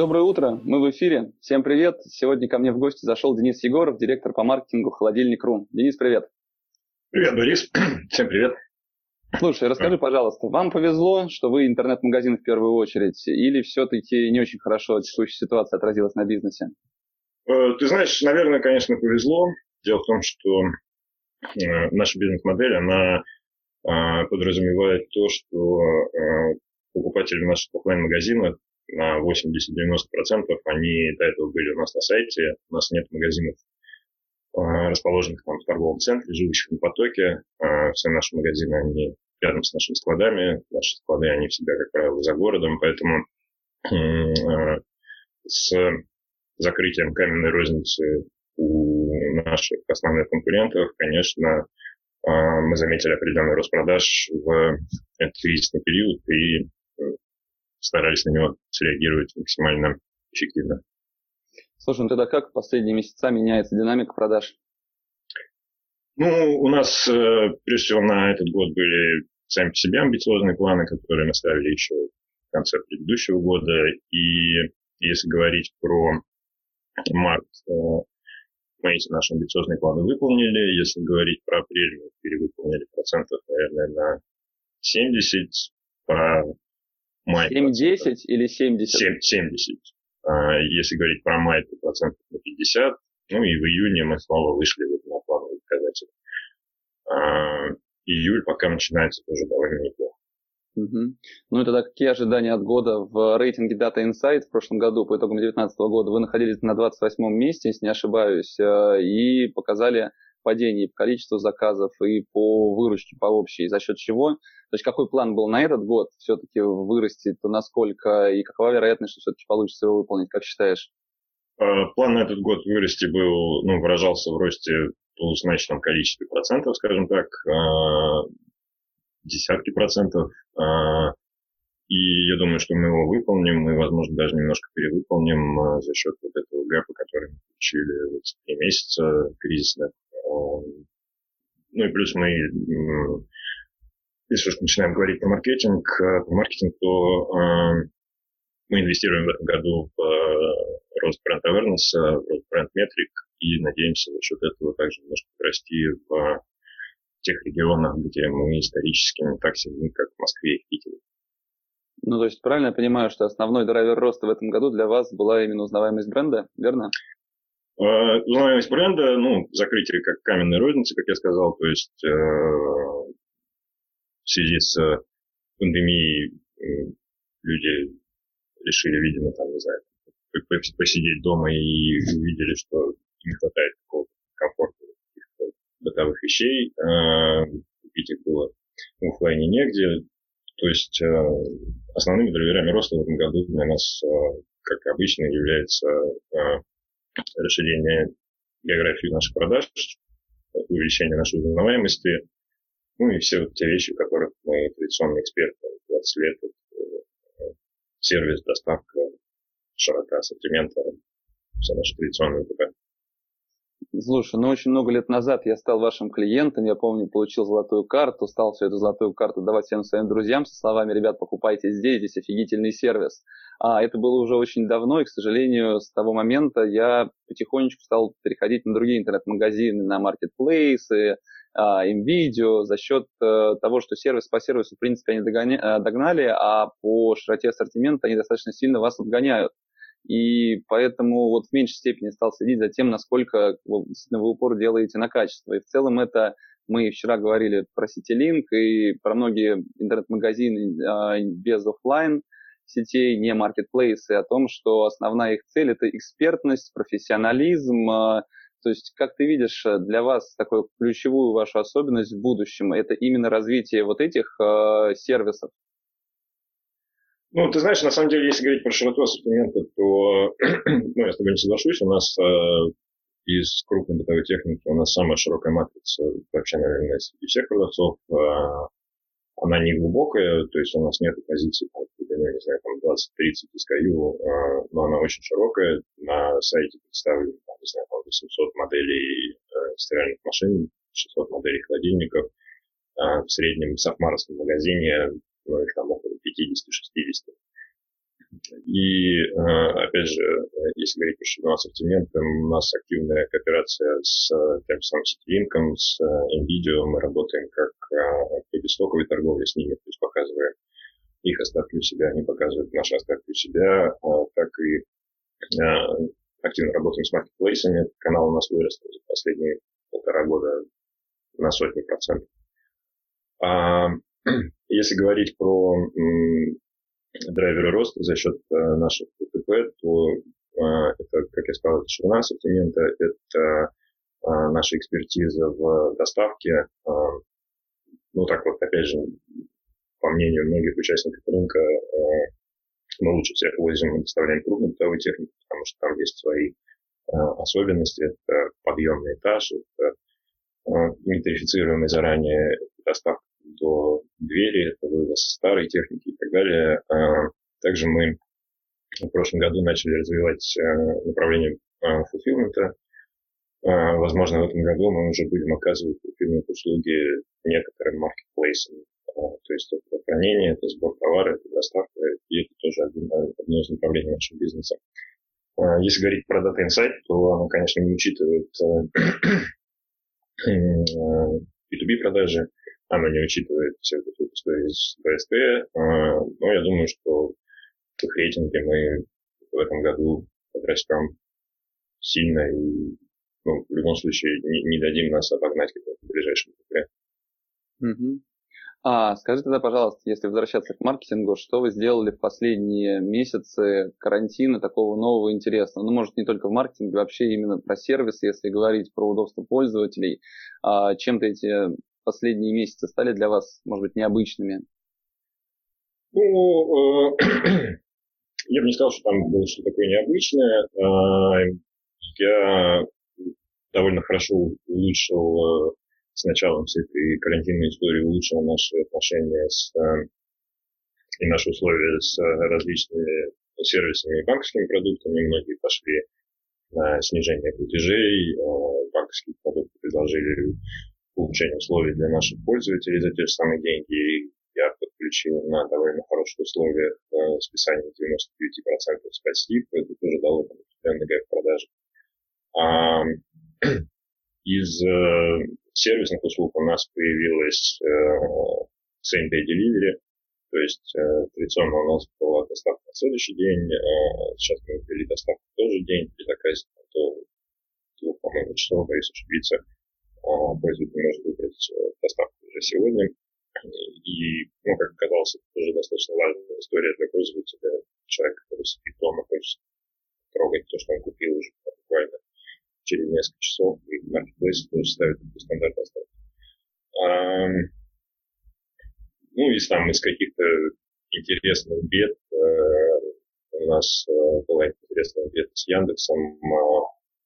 Доброе утро, мы в эфире. Всем привет. Сегодня ко мне в гости зашел Денис Егоров, директор по маркетингу Холодильник.ру. Денис, привет. Привет, Борис. Всем привет. Слушай, расскажи, пожалуйста, вам повезло, что вы интернет-магазин в первую очередь, или все-таки не очень хорошо текущая ситуация отразилась на бизнесе? Э, ты знаешь, наверное, конечно, повезло. Дело в том, что э, наша бизнес-модель, она э, подразумевает то, что покупатели наших офлайн-магазинов на 80-90% они до этого были у нас на сайте. У нас нет магазинов, а, расположенных там в торговом центре, живущих на потоке. А, все наши магазины, они рядом с нашими складами. Наши склады, они всегда, как правило, за городом. Поэтому а, с закрытием каменной розницы у наших основных конкурентов, конечно, мы заметили определенный рост продаж в кризисный период и старались на него среагировать максимально эффективно. Слушай, ну тогда как последние месяца меняется динамика продаж? Ну, у нас, э, прежде всего, на этот год были сами по себе амбициозные планы, которые мы ставили еще в конце предыдущего года. И если говорить про март, э, мы эти наши амбициозные планы выполнили. Если говорить про апрель, мы перевыполнили процентов, наверное, на 70. Про май. 7-10 или 70? 7, 70. А, если говорить про май, то процентов на 50. Ну и в июне мы снова вышли вот на плановый показатель. А, июль пока начинается тоже довольно неплохо. Угу. Ну и тогда какие ожидания от года? В рейтинге Data Insight в прошлом году, по итогам 2019 года, вы находились на 28 месте, если не ошибаюсь, э, и показали падение по количеству заказов и по выручке по общей, за счет чего то есть какой план был на этот год все-таки вырасти, то насколько и какова вероятность, что все-таки получится его выполнить, как считаешь? А, план на этот год вырасти был, ну, выражался в росте в значительном количестве процентов, скажем так, а, десятки процентов. А, и я думаю, что мы его выполним, мы, возможно, даже немножко перевыполним за счет вот этого гэпа, который мы получили в эти три месяца кризисных. Ну и плюс мы если уж начинаем говорить про маркетинг, э, про маркетинг, то э, мы инвестируем в этом году в э, рост бренд awareness, в рост бренд метрик и надеемся за счет этого также немножко расти в тех регионах, где мы исторически не так сильны, как в Москве и Питере. Ну, то есть правильно я понимаю, что основной драйвер роста в этом году для вас была именно узнаваемость бренда, верно? Узнаваемость бренда, ну, закрытие как каменной розницы, как я сказал, то есть в связи с э, пандемией э, люди решили, видимо, там, не знаю, посидеть дома и увидели, что не хватает какого-то комфорта бытовых вещей. Э, купить их было в офлайне негде. То есть основными драйверами роста в этом году для нас, как обычно, является расширение географии наших продаж, увеличение нашей узнаваемости, ну и все вот те вещи, в которых мы традиционные эксперты 20 лет. Э, сервис, доставка, широта ассортимента, все наши традиционные ВП. Слушай, ну очень много лет назад я стал вашим клиентом, я помню, получил золотую карту, стал всю эту золотую карту давать всем своим друзьям со словами, ребят, покупайте здесь, здесь офигительный сервис. А это было уже очень давно, и, к сожалению, с того момента я потихонечку стал переходить на другие интернет-магазины, на маркетплейсы, им видео за счет э, того, что сервис по сервису, в принципе, они э, догнали, а по широте ассортимента они достаточно сильно вас обгоняют. И поэтому вот в меньшей степени стал следить за тем, насколько вы, действительно вы упор делаете на качество. И в целом это мы вчера говорили про CityLink и про многие интернет-магазины э, без офлайн сетей, не маркетплейсы, о том, что основная их цель – это экспертность, профессионализм, то есть, как ты видишь, э, для вас такую ключевую вашу особенность в будущем, это именно развитие вот этих э, сервисов? Ну, ты знаешь, на самом деле, если говорить про широту ассортимента, то ну, я с тобой не соглашусь. У нас э, из крупной бытовой техники у нас самая широкая матрица вообще, наверное, среди всех продавцов. Э, она не глубокая, то есть у нас нет позиций, там, не знаю, там 20-30 SKU, э, но она очень широкая. На сайте представлено, там, не знаю, там 800 моделей э, стиральных машин, 600 моделей холодильников. Э, в среднем в Сахмаровском магазине ну, их там около 50-60. И, опять же, если говорить про ширину ассортимента, у нас активная кооперация с тем самым Citilink, с NVIDIA. Мы работаем как в бестоковой торговле с ними, то есть показываем их остатки у себя, они показывают наши остатки у себя, так и активно работаем с маркетплейсами. Канал у нас вырос за последние полтора года на сотни процентов. Если говорить про драйверы роста за счет э, наших ПТП, то э, это, как я сказал, это ширина ассортимента, это э, наша экспертиза в доставке. Ну, так вот, опять же, по мнению многих участников рынка, мы лучше всех возим и доставляем крупную бытовую технику, потому что там есть свои особенности. Это подъемный этаж, это метрифицируемый заранее доставка до двери, это вывоз старой техники и так далее. А, также мы в прошлом году начали развивать э, направление фулфилмента. А, возможно, в этом году мы уже будем оказывать фулфилмент услуги некоторым маркетплейсам. А, то есть это хранение, это сбор товара, это доставка, и это тоже одно, из направлений нашего бизнеса. Если говорить про Data Insight, то оно, конечно, не учитывает B2B э, продажи, она не учитывает все это истории из БСТ, а, но я думаю, что в их рейтинге мы в этом году подрастем сильно и ну, в любом случае не, не дадим нас обогнать в ближайшем ТП. Угу. А, скажи тогда, пожалуйста, если возвращаться к маркетингу, что вы сделали в последние месяцы карантина такого нового интересного? Ну, может, не только в маркетинге, вообще именно про сервис, если говорить про удобство пользователей. А, чем-то эти последние месяцы стали для вас, может быть, необычными? Ну, э, я бы не сказал, что там было что-то такое необычное. Э, я довольно хорошо улучшил э, с началом всей этой карантинной истории, улучшил наши отношения с и наши условия с различными сервисами и банковскими продуктами. Многие пошли на снижение платежей, банковские продукты предложили улучшение условий для наших пользователей за те же самые деньги. И я подключил на довольно хороших условиях э, списание 99% спасибо. Это тоже дало там, определенный гэп продажи. А, из э, сервисных услуг у нас появилась э, same day delivery, то есть э, традиционно у нас была доставка на следующий день, э, сейчас мы ввели доставку в тот же день при заказе до по-моему, часов, боюсь ошибиться пользователь может выбрать э, доставку уже сегодня. И, ну, как оказалось, это тоже достаточно важная история для пользователя. Человек, который сидит дома, хочет трогать то, что он купил уже буквально через несколько часов, и Marketplace тоже ставит такой стандарт доставки. А, ну, из там из каких-то интересных бед э, у нас э, была интересная беда с Яндексом.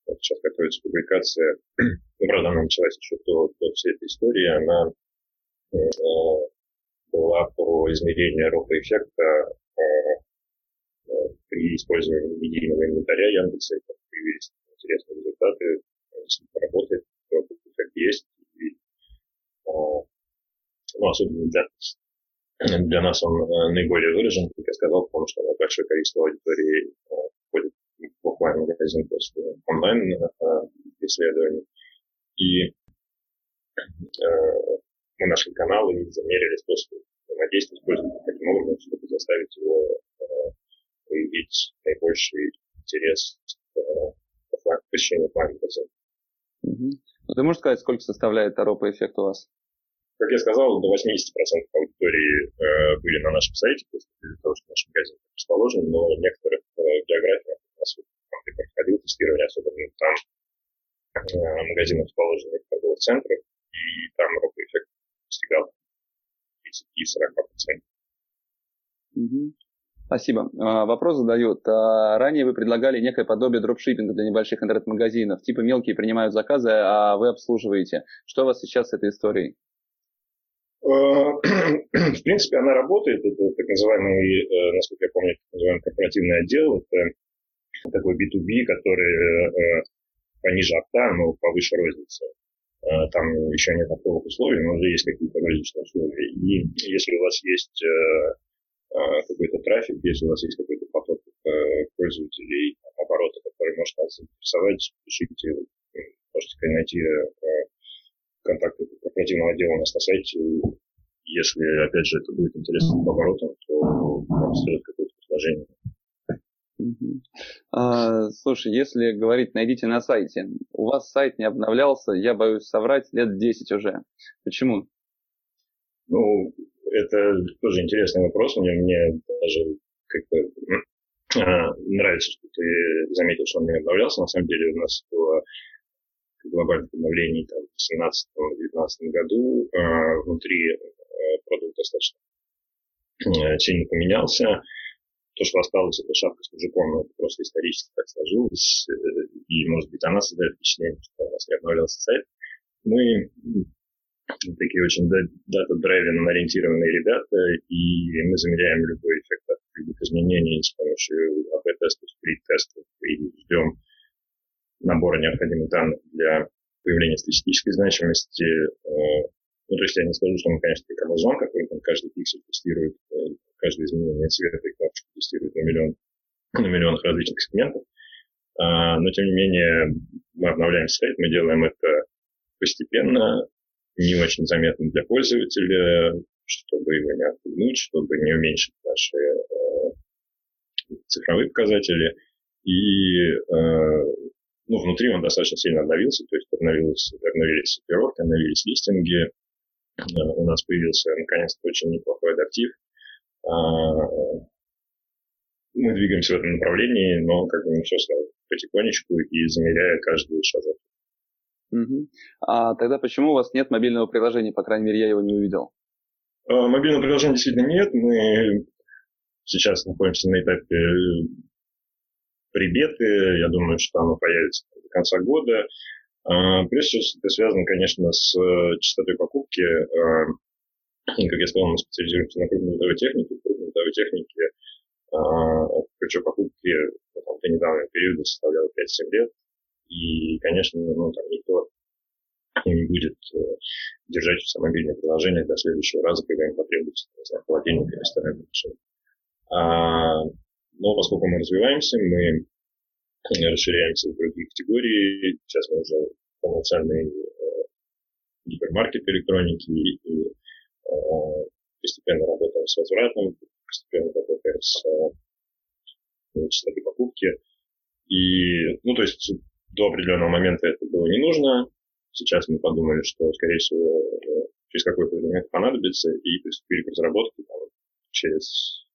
Вот сейчас готовится публикация ну, правда, она началась еще до, до всей этой истории, она э, была про измерение рофа-эффекта э, э, при использовании медийного инвентаря Яндекса. Это появились интересные результаты, если это работает, то эффект есть. И, э, ну, особенно для, для нас он э, наиболее выражен, как я сказал, потому что большое количество аудитории э, в офлайн магазин после онлайн э. И э, мы нашли каналы и замерили способы взаимодействия с пользователем таким образом, чтобы заставить его э, проявить наибольший интерес к посещению офлайн-магазина. Угу. Ну, ты можешь сказать, сколько составляет Таропа эффект у вас? Как я сказал, до 80% аудитории э, были на нашем сайте, просто из-за того, что наш магазин расположен, но в некоторых э, географиях у нас там, где проходил тестирование, особенно там Э, магазинов, расположенных в торговых центрах, и там роковый эффект достигал 30-40%. Угу. Спасибо. А, вопрос задают. А, ранее вы предлагали некое подобие дропшиппинга для небольших интернет-магазинов. Типа мелкие принимают заказы, а вы обслуживаете. Что у вас сейчас с этой историей? Э, в принципе, она работает. Это так называемый, э, насколько я помню, так называемый корпоративный отдел. Это такой B2B, который э, пониже опта, но повыше розницы. Там еще нет оптовых условий, но уже есть какие-то розничные условия. И если у вас есть какой-то трафик, если у вас есть какой-то поток пользователей, оборота, который может вас заинтересовать, пишите, можете найти контакты корпоративного отдела у нас на сайте. Если, опять же, это будет интересно по оборотам, то вам сделать какое-то предложение. А, слушай, если говорить, найдите на сайте. У вас сайт не обновлялся, я боюсь соврать, лет 10 уже. Почему? Ну, это тоже интересный вопрос. Мне, мне даже как-то а, нравится, что ты заметил, что он не обновлялся. На самом деле у нас было глобальных обновлений там, в 2017-2019 году. Э, внутри э, продукт достаточно э, сильно поменялся. То, что осталось, это шапка с мужиком, но это просто исторически так сложилось. И, может быть, она создает впечатление, что у нас не обновлялся сайт. Мы такие очень дата-драйвен ориентированные ребята, и мы замеряем любой эффект от любых изменений с помощью АБ-тестов, сплит-тестов, и ждем набора необходимых данных для появления статистической значимости. Ну, то есть я не скажу, что мы, конечно, как Amazon, который там каждый пиксель тестирует, э, каждое изменение цвета и кнопочку тестирует на, миллион, на миллионах различных сегментов. А, но, тем не менее, мы обновляем сайт, мы делаем это постепенно, не очень заметно для пользователя, чтобы его не отпугнуть, чтобы не уменьшить наши э, цифровые показатели. И э, ну, внутри он достаточно сильно обновился, то есть обновились, обновились сортировки, обновились листинги, у нас появился, наконец-то, очень неплохой адаптив. А, мы двигаемся в этом направлении, но как бы не все сразу, потихонечку и замеряя каждый шажок. Угу. А тогда почему у вас нет мобильного приложения? По крайней мере, я его не увидел. А, мобильного приложения действительно нет. Мы сейчас находимся на этапе прибеты. Я думаю, что оно появится до конца года. А, всего, это связано, конечно, с э, частотой покупки. А, как я сказал, мы специализируемся на крупной бытовой технике. Крупной бытовой технике ключ покупки ну, до недавнего периода составлял 5-7 лет. И, конечно, ну, там никто не будет э, держать все мобильное приложение до следующего раза, когда им потребуется, не знаю, холодильник или стиральная машина. А, но поскольку мы развиваемся, мы расширяемся в другие категории. Сейчас мы уже полноценный э, гипермаркет электроники и, э, постепенно работаем с возвратом, постепенно работаем с э, частотой покупки. И, ну, то есть до определенного момента это было не нужно. Сейчас мы подумали, что, скорее всего, через какой-то время понадобится, и приступили к разработке там, через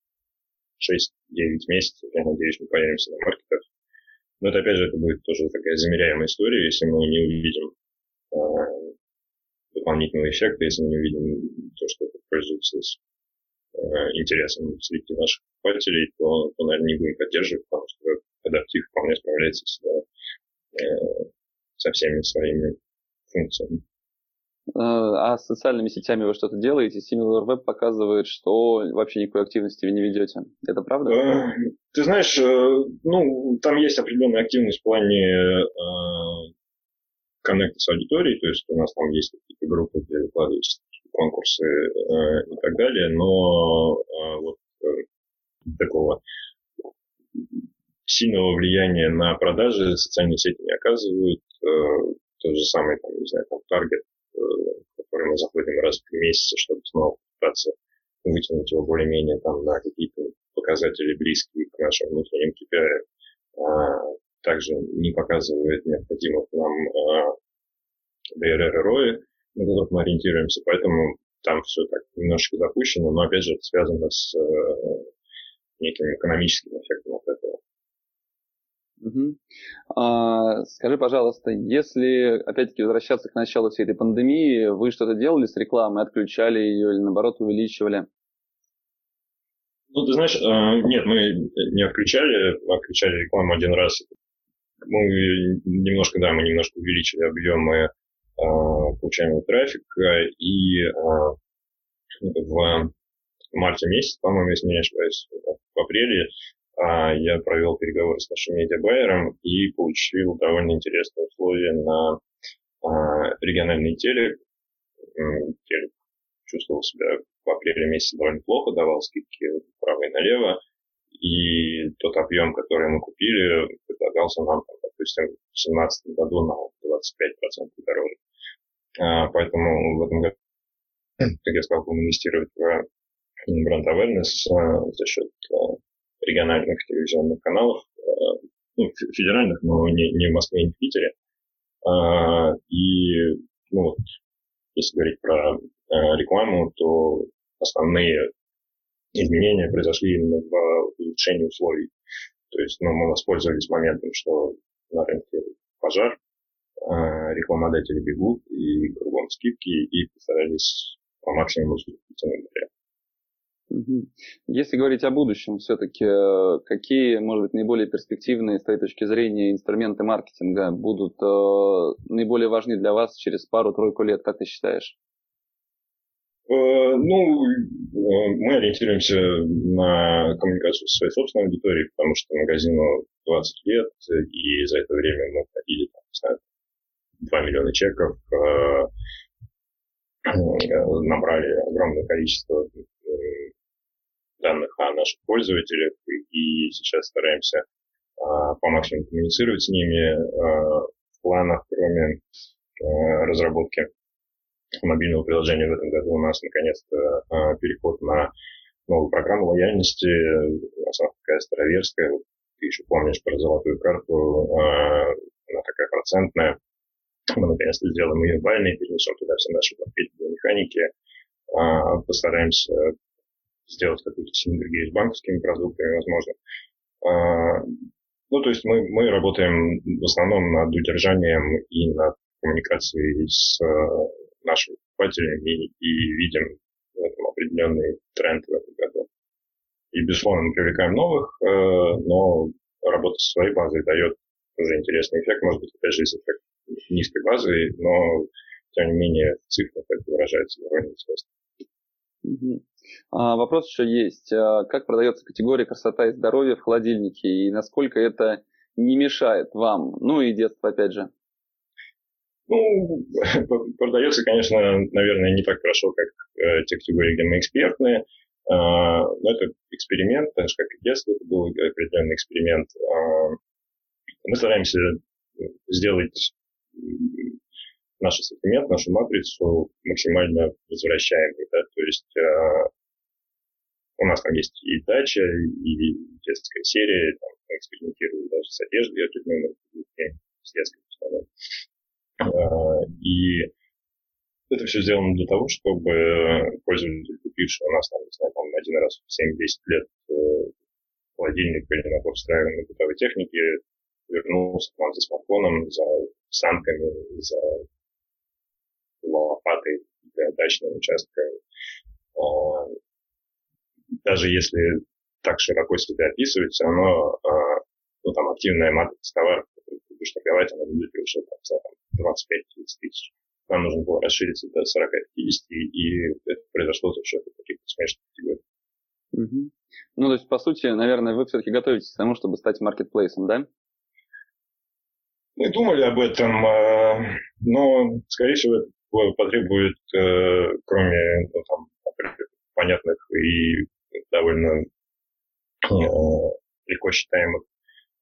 6-9 месяцев, я надеюсь, мы появимся на маркетах. Но это, опять же, это будет тоже такая замеряемая история, если мы не увидим э, дополнительного эффекта, если мы не увидим то, что это пользуется с, э, интересом среди наших покупателей, то, то, наверное, не будем поддерживать, потому что адаптив вполне справляется с, э, со всеми своими функциями. Э, а с социальными сетями вы что-то делаете? SimilarWeb показывает, что вообще никакой активности вы не ведете. Это правда? Э, ты знаешь, э, ну, там есть определенная активность в плане коннекта с аудиторией, то есть у нас там есть какие-то группы, где выкладываются конкурсы и так далее, но вот такого сильного влияния на продажи социальные сети не оказывают. Тот же самый, там, не знаю, там, Target в который мы заходим раз в три месяца, чтобы снова пытаться вытянуть его более-менее там на какие-то показатели близкие к нашим внутренним KPI. А, также не показывает необходимых нам DRR и ROI, на которых мы ориентируемся, поэтому там все так немножечко запущено, но опять же это связано с э, неким экономическим эффектом от этого. Угу. А, скажи, пожалуйста, если опять-таки возвращаться к началу всей этой пандемии, вы что-то делали с рекламой, отключали ее или наоборот увеличивали? Ну, ты знаешь, э, нет, мы не отключали, отключали рекламу один раз. Мы немножко, да, мы немножко увеличили объемы э, получаемого трафика, и в марте месяце, по-моему, если не ошибаюсь, в апреле я провел переговоры с нашим медиабайером и получил довольно интересные условия на региональный телек. Телек чувствовал себя в апреле месяце довольно плохо, давал скидки вправо и налево. И тот объем, который мы купили, предлагался нам, допустим, в 2017 году на 25% дороже. А, поэтому в этом году, как я сказал, будем инвестировать в бренд awareness а, за счет а, региональных телевизионных каналов, а, ну, федеральных, но не, не в Москве, не в Питере. А, и ну, вот, если говорить про Э, рекламу, то основные изменения произошли именно в улучшении условий. То есть ну, мы воспользовались моментом, что на рынке пожар, э, рекламодатели бегут, и кругом скидки, и постарались по максимуму цены Если говорить о будущем, все-таки э, какие, может быть, наиболее перспективные с твоей точки зрения инструменты маркетинга будут э, наиболее важны для вас через пару-тройку лет, как ты считаешь? Э, ну, э, мы ориентируемся на коммуникацию со своей собственной аудиторией, потому что магазину 20 лет, и за это время мы входили, там, не знаю, 2 миллиона чеков, набрали огромное количество данных о наших пользователях, и сейчас стараемся по максимуму коммуницировать с ними в планах, кроме разработки мобильного приложения в этом году. У нас наконец-то а, переход на новую программу лояльности, основа такая староверская, ты еще помнишь про золотую карту, а, она такая процентная, мы наконец-то сделаем ее бальной, перенесем туда все наши маркетинговые механики, а, постараемся сделать какую-то синергию с банковскими продуктами, возможно. Ну, то есть мы, мы работаем в основном над удержанием и над коммуникацией с нашими покупателями и видим в этом определенный тренд в этом году. И, безусловно, мы привлекаем новых, э, но работа со своей базой дает уже интересный эффект. Может быть, опять же, из эффект низкой базы, но, тем не менее, в цифрах это выражается довольно интересно. А, вопрос еще есть. А как продается категория красота и здоровье в холодильнике, и насколько это не мешает вам, ну и детство, опять же? Ну, продается, конечно, наверное, не так хорошо, как э, те категории, где мы экспертные. Э, но это эксперимент, так же как и детство, это был определенный эксперимент. Мы стараемся сделать наш ассортимент, нашу матрицу максимально возвращаемой. Да? То есть у нас там есть и дача, и детская серия, там, мы экспериментируем даже с одеждой определенной, с детской установкой. Э, и это все сделано для того, чтобы пользователь, купивший у нас, там, не знаю, там, один раз в 7-10 лет э, холодильник или набор встраиваемой бытовой техники, вернулся к нам за смартфоном, за санками, за лопатой для дачного участка. Э, даже если так широко себя описывать, все равно ну, там, активная матрица товаров, которую ты будешь торговать, она будет превышать там, 25-30 тысяч. Нам нужно было расшириться до 40-50, и это произошло за счет каких-то смешных категорий. Угу. Ну, то есть, по сути, наверное, вы все-таки готовитесь к тому, чтобы стать маркетплейсом, да? Мы думали об этом, а, но, скорее всего, это потребует, э, кроме ну, там, понятных и довольно э, легко считаемых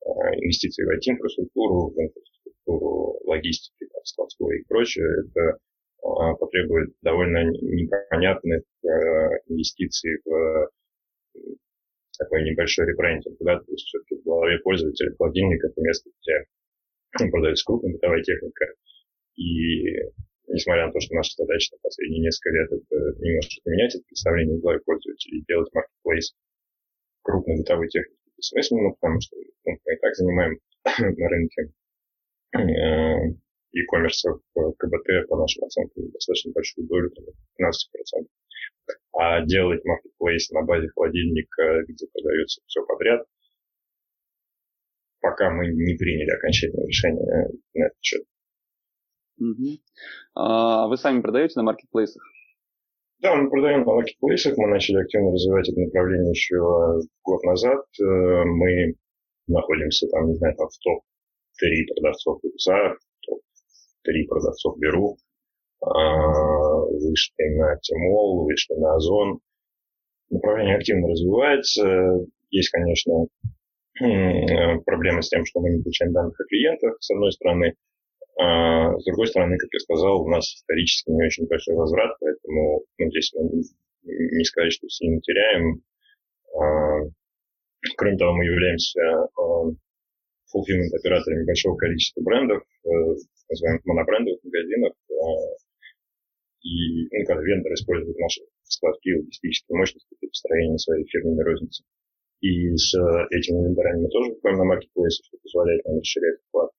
э, инвестиций в IT-инфраструктуру, в инфраструктуру логистики, там, складской и прочее, это а, потребует довольно непонятных э, инвестиций в такой небольшой ребрендинг, да, то есть все-таки в голове пользователя холодильник это место, где продается крупная бытовая техника, и несмотря на то, что наша задача на последние несколько лет это немножко поменять это представление в голове пользователя и делать маркетплейс крупной бытовой техники бессмысленно, потому что ну, мы и так занимаем на рынке Э, e-commerce в КБТ, по нашим оценкам, достаточно большую долю, там, 15%. А делать маркетплейс на базе холодильника, где продается все подряд, пока мы не приняли окончательное решение на этот счет. Угу. А вы сами продаете на маркетплейсах? Да, мы продаем на маркетплейсах. Мы начали активно развивать это направление еще год назад. Э, мы находимся там, не знаю, там в топ-3 продавцов Ипса, топ-3 продавцов Беру. А, вышли на Тимол, вышли на Озон. Направление активно развивается. Есть, конечно, проблемы с тем, что мы не получаем данных о клиентах, с одной стороны. А с другой стороны, как я сказал, у нас исторически не очень большой возврат, поэтому ну, здесь мы не сказать, что сильно теряем. А, кроме того, мы являемся а, fulfillment операторами большого количества брендов, э, называемых монобрендовых магазинов. А, и ну, когда вендор использует наши складки логистические мощности для построения своей фирменной розницы. И с этими вендорами мы тоже выходим на маркетплейсы, что позволяет нам расширять вклад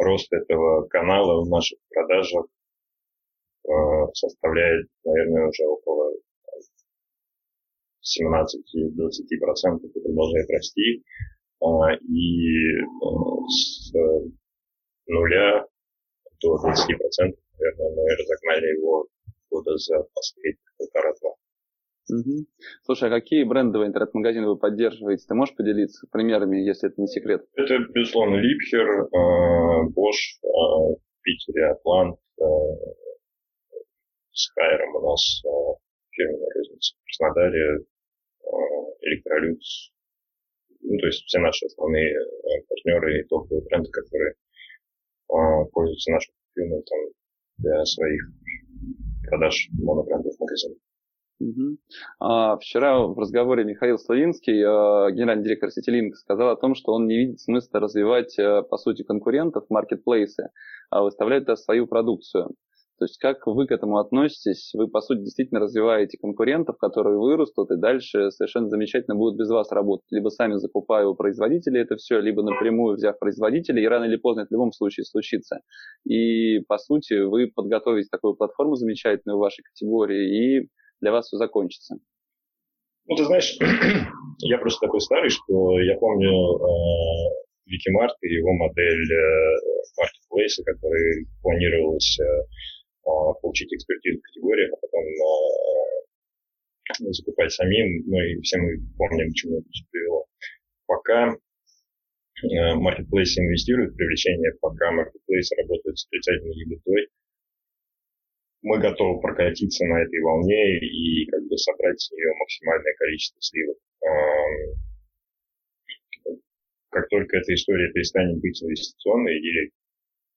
рост этого канала в наших продажах э, составляет, наверное, уже около 17-20% и продолжает расти. А, и э, с нуля до 20%, наверное, мы разогнали его года за последние полтора-два. Угу. Слушай, а какие брендовые интернет-магазины вы поддерживаете? Ты можешь поделиться примерами, если это не секрет? Это, безусловно, Липхер, э, Bosch, э, в Питере, Атлант, э, Хайером у нас фирменная розница. В Краснодаре Электролюкс. Ну, то есть все наши основные партнеры и топовые бренды, которые пользуются нашим фирмой для своих продаж монобрендов в магазинах. А, вчера в разговоре Михаил Славинский, а, генеральный директор Сетилинк, сказал о том, что он не видит смысла развивать, а, по сути, конкурентов, маркетплейсы, а выставлять туда свою продукцию. То есть как вы к этому относитесь? Вы, по сути, действительно развиваете конкурентов, которые вырастут и дальше совершенно замечательно будут без вас работать. Либо сами закупая у производителей это все, либо напрямую взяв производителей, и рано или поздно это в любом случае случится. И, по сути, вы подготовите такую платформу замечательную в вашей категории и для вас все закончится? Ну, ты знаешь, я просто такой старый, что я помню э, и его модель э, Marketplace, который планировалось э, э, получить экспертизу в категориях, а потом э, закупать самим. Ну и все мы помним, к чему это привело. Пока э, Marketplace инвестирует в привлечение, пока Marketplace работает с отрицательной ебетой, мы готовы прокатиться на этой волне и как бы собрать с нее максимальное количество сливок. Как только эта история перестанет быть инвестиционной, или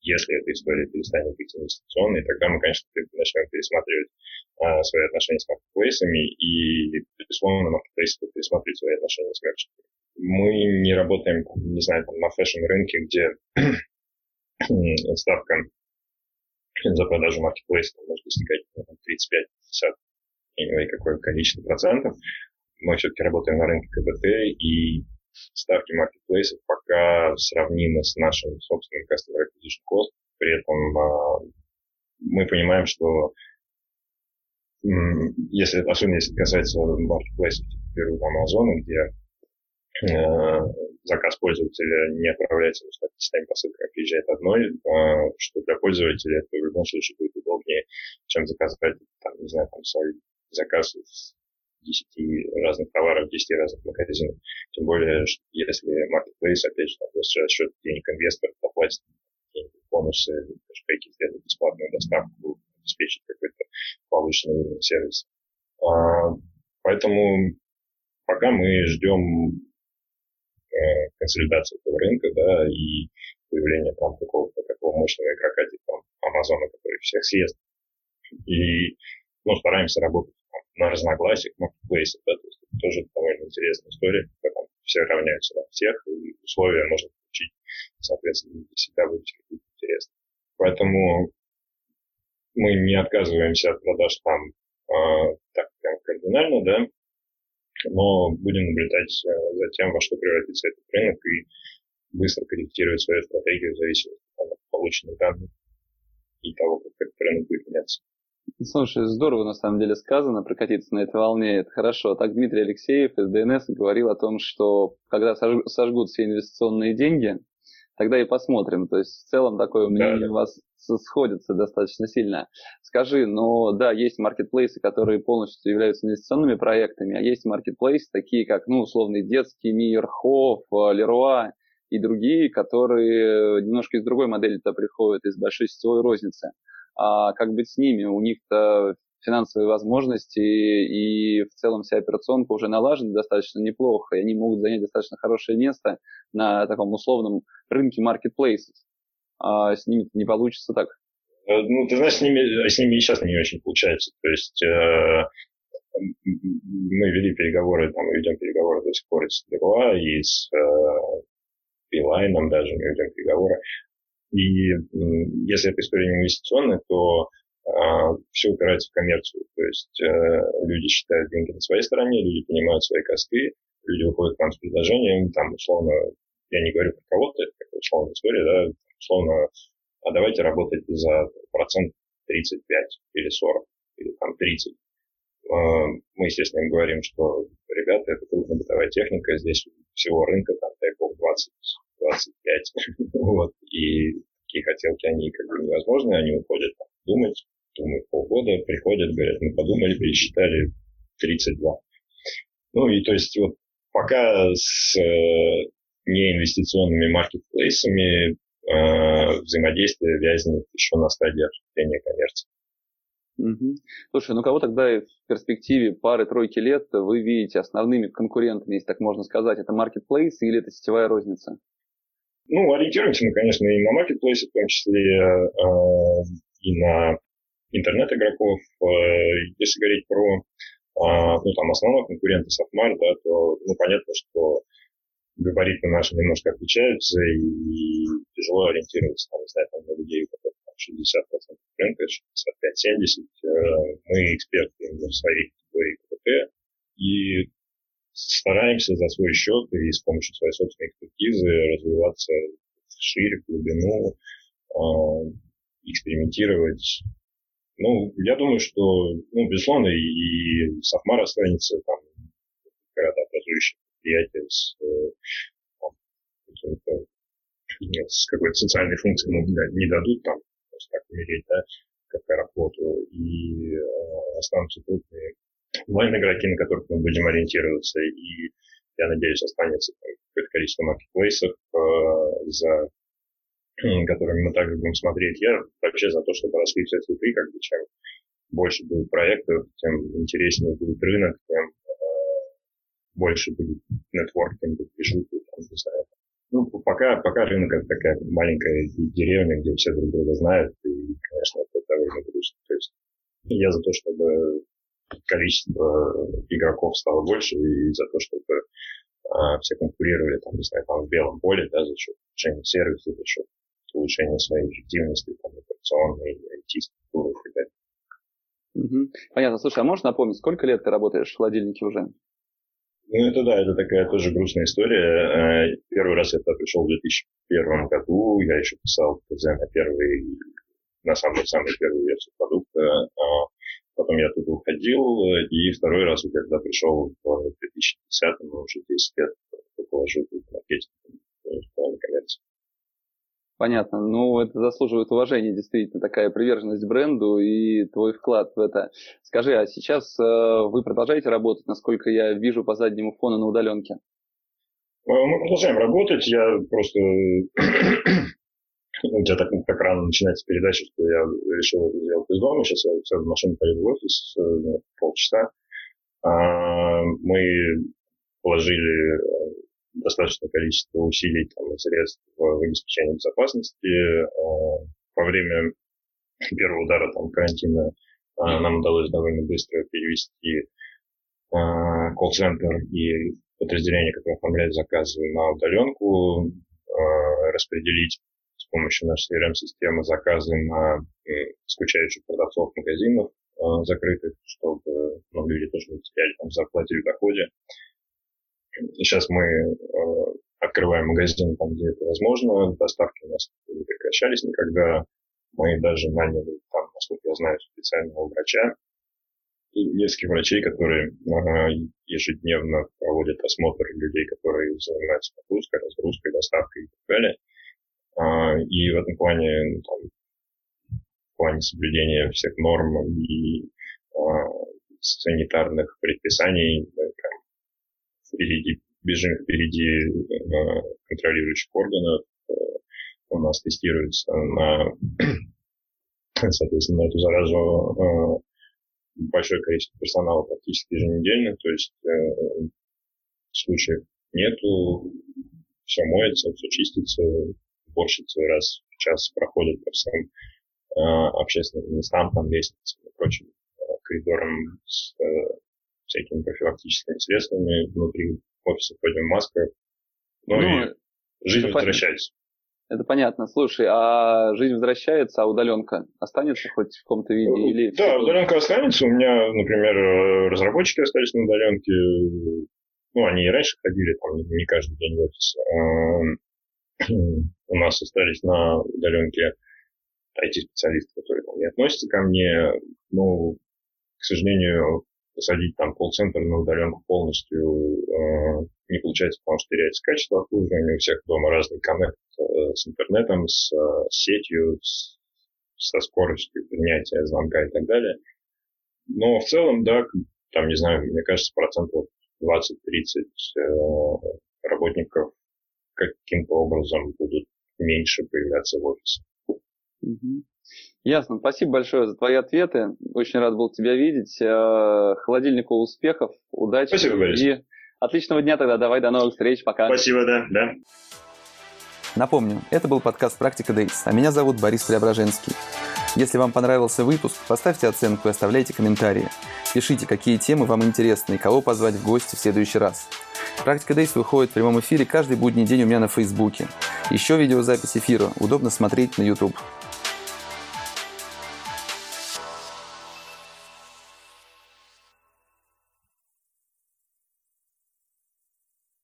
если эта история перестанет быть инвестиционной, тогда мы, конечно, начнем пересматривать а, свои отношения с маркетплейсами и, безусловно, маркетплейсы будут пересматривать свои отношения с мерчантами. Мы не работаем, не знаю, там, на фэшн-рынке, где ставка за продажу маркетплейса может достигать 35-50 или какое какое-количество процентов. Мы все-таки работаем на рынке КБТ, и ставки маркетплейсов пока сравнимы с нашим собственным Customer Acquisition Cost. При этом а, мы понимаем, что если, особенно если касается маркетплейсов типа Amazon, где Э, заказ пользователя не отправляется системе посылки, а приезжает одной, э, что для пользователя это в любом случае будет удобнее, чем заказать, там, не знаю, там, свой заказ из 10 разных товаров, 10 разных магазинов. Тем более, что если marketplace, опять же, там, за счет денег инвесторов оплатит бонусы, кэшбэки, сделать бесплатную доставку, обеспечить какой-то повышенный уровень сервиса. А, поэтому пока мы ждем Э, консолидации этого рынка, да, и появление там какого-то такого мощного игрока, типа Амазона, который всех съест. И, ну, стараемся работать там, на разногласиях, маркетплейсах, да, то есть это тоже довольно интересная история, когда там все равняются на всех, и условия можно получить, соответственно, для себя выбрать какие-то интересные. Поэтому мы не отказываемся от продаж там э, так прям кардинально, да, но будем наблюдать э, за тем, во что превратится этот рынок и быстро корректировать свою стратегию в зависимости от полученных данных и того, как этот рынок будет меняться. Слушай, здорово на самом деле сказано, прокатиться на этой волне, это хорошо. Так Дмитрий Алексеев из ДНС говорил о том, что когда сожгут все инвестиционные деньги, тогда и посмотрим. То есть в целом такое мнение да, да. у вас сходится достаточно сильно. Скажи, но да, есть маркетплейсы, которые полностью являются инвестиционными проектами, а есть маркетплейсы, такие как, ну, условный детский мир, Хофф, Леруа и другие, которые немножко из другой модели-то приходят, из большой сетевой розницы. А как быть с ними? У них-то финансовые возможности и в целом вся операционка уже налажена достаточно неплохо, и они могут занять достаточно хорошее место на таком условном рынке маркетплейсов. А с ними не получится так? Э, ну, ты знаешь, с ними, с ними и сейчас не очень получается. То есть э, мы вели переговоры, там, мы ведем переговоры до сих пор с Леруа и с э, Билайном даже мы ведем переговоры. И э, если эта история не инвестиционная, то все упирается в коммерцию. То есть э, люди считают деньги на своей стороне, люди понимают свои косты, люди выходят к нам с предложением, там, условно, я не говорю про кого-то, это такая условная история, да, условно, а давайте работать за процент 35 или 40, или там 30. А, мы, естественно, им говорим, что, ребята, это крупно-бытовая техника, здесь всего рынка, там, дай бог, 20, 25. вот. И такие хотелки, они как бы невозможны, они уходят думать, думают полгода, приходят, говорят, мы подумали, пересчитали 32. Ну и то есть вот пока с э, неинвестиционными маркетплейсами э, взаимодействие вязнет еще на стадии осуществления коммерции. Угу. Слушай, ну кого тогда в перспективе пары-тройки лет вы видите основными конкурентами, если так можно сказать, это маркетплейс или это сетевая розница? Ну, ориентируемся мы, конечно, и на маркетплейсы, в том числе э, и на интернет-игроков. Э, если говорить про э, ну, там, основного конкурента Софтмар, да, то ну, понятно, что габариты наши немножко отличаются, и тяжело ориентироваться, там, не знаю, там, на людей, там, 60% рынка, 65-70%. Э, мы эксперты в своей категории КПТ, и стараемся за свой счет и с помощью своей собственной экспертизы развиваться шире, в глубину, э, экспериментировать. Ну, я думаю, что, ну, безусловно, и, и Сахмар останется там городообразующим предприятие с, э, нет, с какой-то социальной функцией ну, не дадут там просто так умереть, да, как аэрофлоту, и э, останутся крупные онлайн-игроки, на которых мы будем ориентироваться, и я надеюсь, останется какое-то количество маркетплейсов, э, за которыми мы также будем смотреть. Я вообще за то, чтобы росли все цветы, как бы чем больше будет проектов, тем интереснее будет рынок, тем больше будет нетворкинга, движухи, там, не знаю. Ну, пока, пока рынок это такая маленькая деревня, где все друг друга знают, и, конечно, это довольно грустно. То есть я за то, чтобы количество игроков стало больше, и за то, чтобы а, все конкурировали, там, не знаю, там, в белом поле, да, за счет сервиса, за счет улучшения своей эффективности, там, операционной, IT-структуры и так далее. Угу. Понятно. Слушай, а можешь напомнить, сколько лет ты работаешь в холодильнике уже? Ну, это да, это такая тоже грустная история. Э, первый раз я туда пришел в 2001 году. Я еще писал ТЗ на первый, на самый, самый первую версию продукта. А потом я оттуда уходил. И второй раз я тогда пришел в 2010, ну, уже 10 лет положил в маркетинг, в коммерции. Понятно. Ну, это заслуживает уважения, действительно, такая приверженность бренду и твой вклад в это. Скажи, а сейчас э, вы продолжаете работать, насколько я вижу по заднему фону на удаленке? Э, мы продолжаем работать. Я просто... У тебя так, так рано начинается передача, что я решил это сделать из дома. Сейчас я сяду в машину, поеду в офис э, полчаса. А, мы положили достаточное количество усилий там, и средств в обеспечении безопасности. Э, во время первого удара там, карантина э, нам удалось довольно быстро перевести э, колл-центр и подразделения, которые оформляют заказы на удаленку, распределить с помощью нашей CRM-системы заказы на скучающих продавцов магазинов закрытых, чтобы ну, люди тоже не теряли там в зарплате или доходе. Сейчас мы э, открываем магазин там, где это возможно. Доставки у нас не прекращались никогда. Мы даже наняли там, насколько я знаю, специального врача, детских врачей, которые ежедневно проводят осмотр людей, которые занимаются погрузкой, разгрузкой, доставкой и так далее. А, и в этом плане, ну, там, в плане соблюдения всех норм и а, санитарных предписаний, да, прям впереди, бежим впереди э, контролирующих органов, э, у нас тестируется на, соответственно, на эту заразу э, большое количество персонала практически еженедельно, то есть случаев нету, все моется, все чистится, уборщицы раз в час проходят по всем общественным местам, там лестницам и прочим коридорам с всякими профилактическими средствами, внутри офиса ходим в масках, ну, ну и жизнь возвращается. Это понятно. Слушай, а жизнь возвращается, а удаленка останется хоть в каком-то виде? Или да, удаленка останется. У меня, например, разработчики остались на удаленке. Ну, они и раньше ходили, там, не каждый день в офис. У нас остались на удаленке IT-специалисты, которые там, не относятся ко мне. Ну, к сожалению, посадить там колл-центр на удаленку полностью э, не получается, потому что теряется качество обслуживания, у всех дома разный коннект э, с интернетом, с, э, сетью, с, со скоростью принятия звонка и так далее. Но в целом, да, там, не знаю, мне кажется, процентов 20-30 э, работников каким-то образом будут меньше появляться в офисе. Ясно. Спасибо большое за твои ответы. Очень рад был тебя видеть. Э, холодильнику успехов, удачи. Спасибо, Борис. И отличного дня тогда. Давай, до новых встреч. Пока. Спасибо, да. да. Напомню, это был подкаст «Практика Дейс», а меня зовут Борис Преображенский. Если вам понравился выпуск, поставьте оценку и оставляйте комментарии. Пишите, какие темы вам интересны и кого позвать в гости в следующий раз. Практика Дейс выходит в прямом эфире каждый будний день у меня на Фейсбуке. Еще видеозапись эфира удобно смотреть на YouTube.